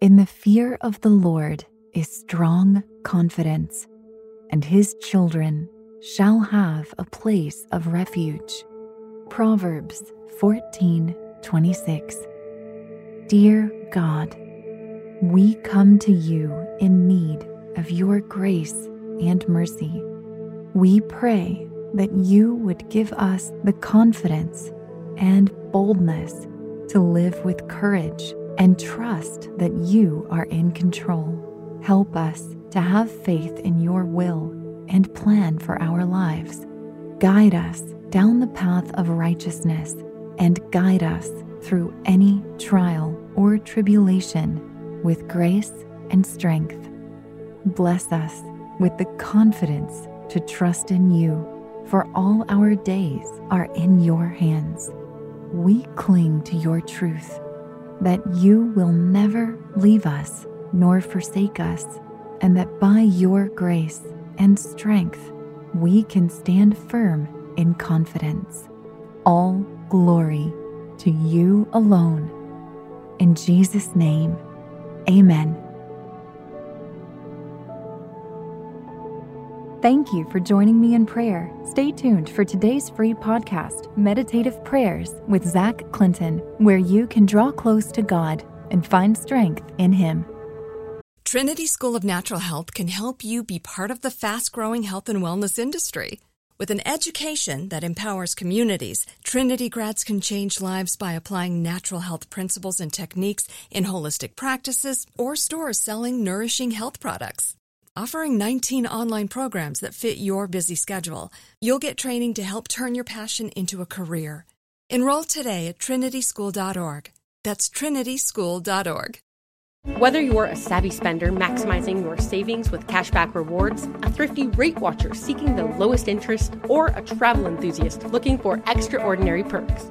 In the fear of the Lord is strong confidence, and his children shall have a place of refuge. Proverbs 14 26. Dear God, we come to you in need of your grace and mercy. We pray that you would give us the confidence and boldness to live with courage and trust that you are in control. Help us to have faith in your will and plan for our lives. Guide us down the path of righteousness and guide us through any trial or tribulation with grace and strength. Bless us with the confidence to trust in you, for all our days are in your hands. We cling to your truth that you will never leave us nor forsake us, and that by your grace and strength we can stand firm in confidence. All glory to you alone. In Jesus' name, amen. Thank you for joining me in prayer. Stay tuned for today's free podcast, Meditative Prayers with Zach Clinton, where you can draw close to God and find strength in Him. Trinity School of Natural Health can help you be part of the fast growing health and wellness industry. With an education that empowers communities, Trinity grads can change lives by applying natural health principles and techniques in holistic practices or stores selling nourishing health products. Offering 19 online programs that fit your busy schedule, you'll get training to help turn your passion into a career. Enroll today at trinityschool.org. That's trinityschool.org. Whether you're a savvy spender maximizing your savings with cashback rewards, a thrifty rate watcher seeking the lowest interest, or a travel enthusiast looking for extraordinary perks,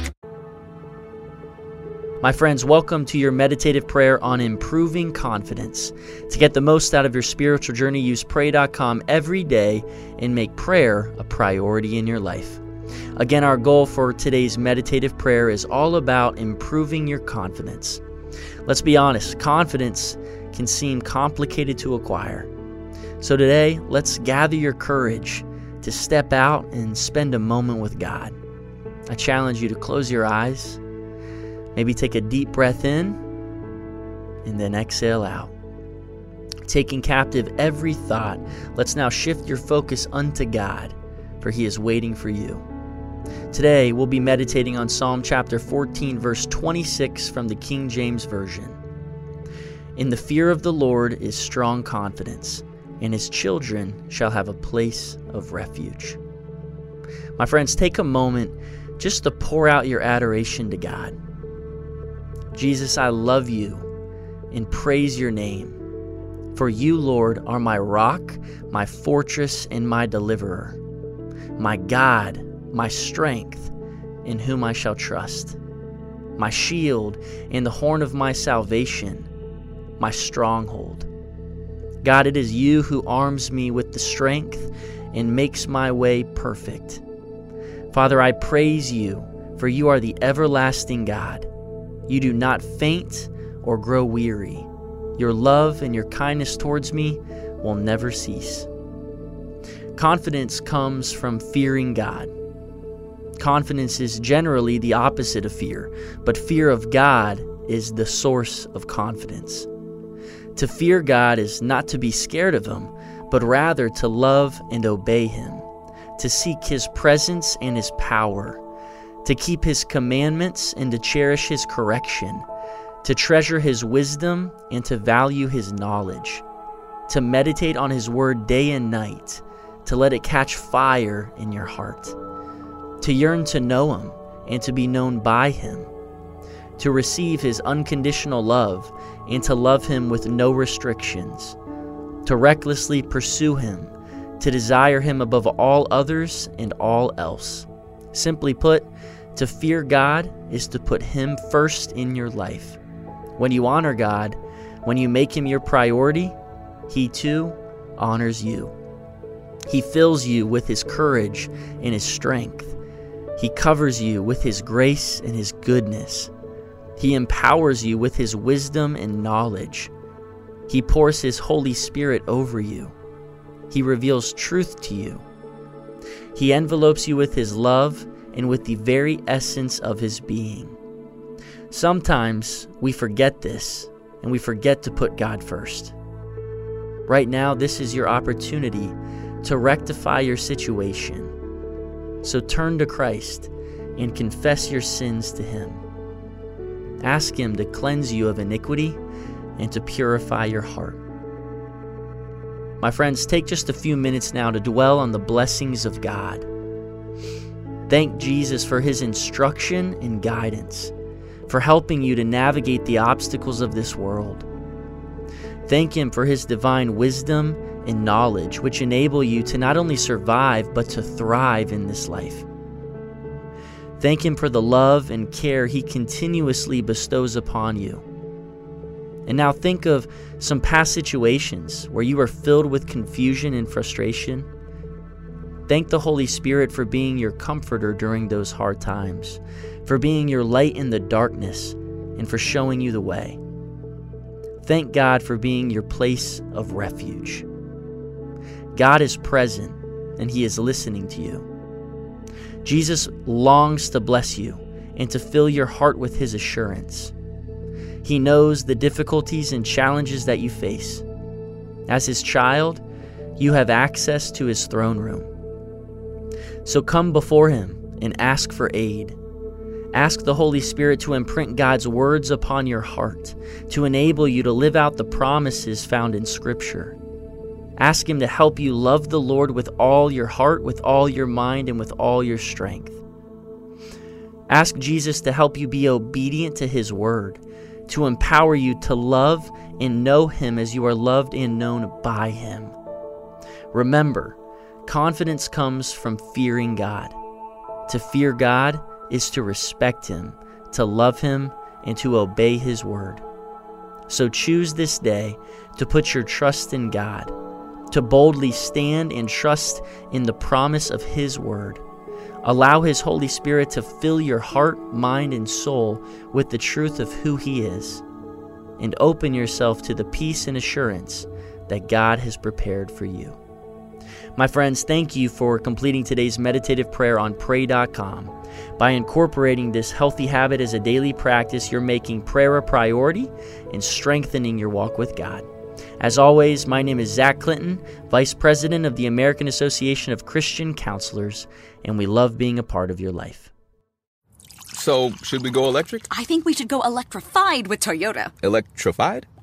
My friends, welcome to your meditative prayer on improving confidence. To get the most out of your spiritual journey, use pray.com every day and make prayer a priority in your life. Again, our goal for today's meditative prayer is all about improving your confidence. Let's be honest, confidence can seem complicated to acquire. So today, let's gather your courage to step out and spend a moment with God. I challenge you to close your eyes Maybe take a deep breath in and then exhale out. Taking captive every thought, let's now shift your focus unto God, for He is waiting for you. Today, we'll be meditating on Psalm chapter 14, verse 26 from the King James Version. In the fear of the Lord is strong confidence, and His children shall have a place of refuge. My friends, take a moment just to pour out your adoration to God. Jesus, I love you and praise your name. For you, Lord, are my rock, my fortress, and my deliverer, my God, my strength, in whom I shall trust, my shield and the horn of my salvation, my stronghold. God, it is you who arms me with the strength and makes my way perfect. Father, I praise you for you are the everlasting God. You do not faint or grow weary. Your love and your kindness towards me will never cease. Confidence comes from fearing God. Confidence is generally the opposite of fear, but fear of God is the source of confidence. To fear God is not to be scared of Him, but rather to love and obey Him, to seek His presence and His power, to keep His commandments and to cherish His correction, to treasure His wisdom and to value His knowledge, to meditate on His word day and night, to let it catch fire in your heart, to yearn to know Him and to be known by Him, to receive His unconditional love and to love Him with no restrictions, to recklessly pursue Him, to desire Him above all others and all else. Simply put, to fear God is to put Him first in your life. When you honor God, when you make Him your priority, He too honors you. He fills you with His courage and His strength. He covers you with His grace and His goodness. He empowers you with His wisdom and knowledge. He pours His Holy Spirit over you. He reveals truth to you. He envelopes you with His love and with the very essence of His being. Sometimes we forget this and we forget to put God first. Right now, this is your opportunity to rectify your situation. So turn to Christ and confess your sins to Him. Ask Him to cleanse you of iniquity and to purify your heart. My friends, take just a few minutes now to dwell on the blessings of God. Thank Jesus for his instruction and guidance, for helping you to navigate the obstacles of this world. Thank him for his divine wisdom and knowledge, which enable you to not only survive, but to thrive in this life. Thank him for the love and care he continuously bestows upon you. And now think of some past situations where you were filled with confusion and frustration. Thank the Holy Spirit for being your comforter during those hard times, for being your light in the darkness, and for showing you the way. Thank God for being your place of refuge. God is present and He is listening to you. Jesus longs to bless you and to fill your heart with His assurance. He knows the difficulties and challenges that you face. As His child, you have access to His throne room. So come before Him and ask for aid. Ask the Holy Spirit to imprint God's words upon your heart, to enable you to live out the promises found in Scripture. Ask Him to help you love the Lord with all your heart, with all your mind, and with all your strength. Ask Jesus to help you be obedient to His word, to empower you to love and know Him as you are loved and known by Him. Remember, confidence comes from fearing God. To fear God is to respect Him, to love Him, and to obey His word. So choose this day to put your trust in God to boldly stand and trust in the promise of His Word. Allow His Holy Spirit to fill your heart, mind, and soul with the truth of who He is, and open yourself to the peace and assurance that God has prepared for you. My friends, thank you for completing today's meditative prayer on pray.com. By incorporating this healthy habit as a daily practice, you're making prayer a priority and strengthening your walk with God. As always, my name is Zach Clinton, Vice President of the American Association of Christian Counselors, and we love being a part of your life. So, should we go electric? I think we should go electrified with Toyota. Electrified?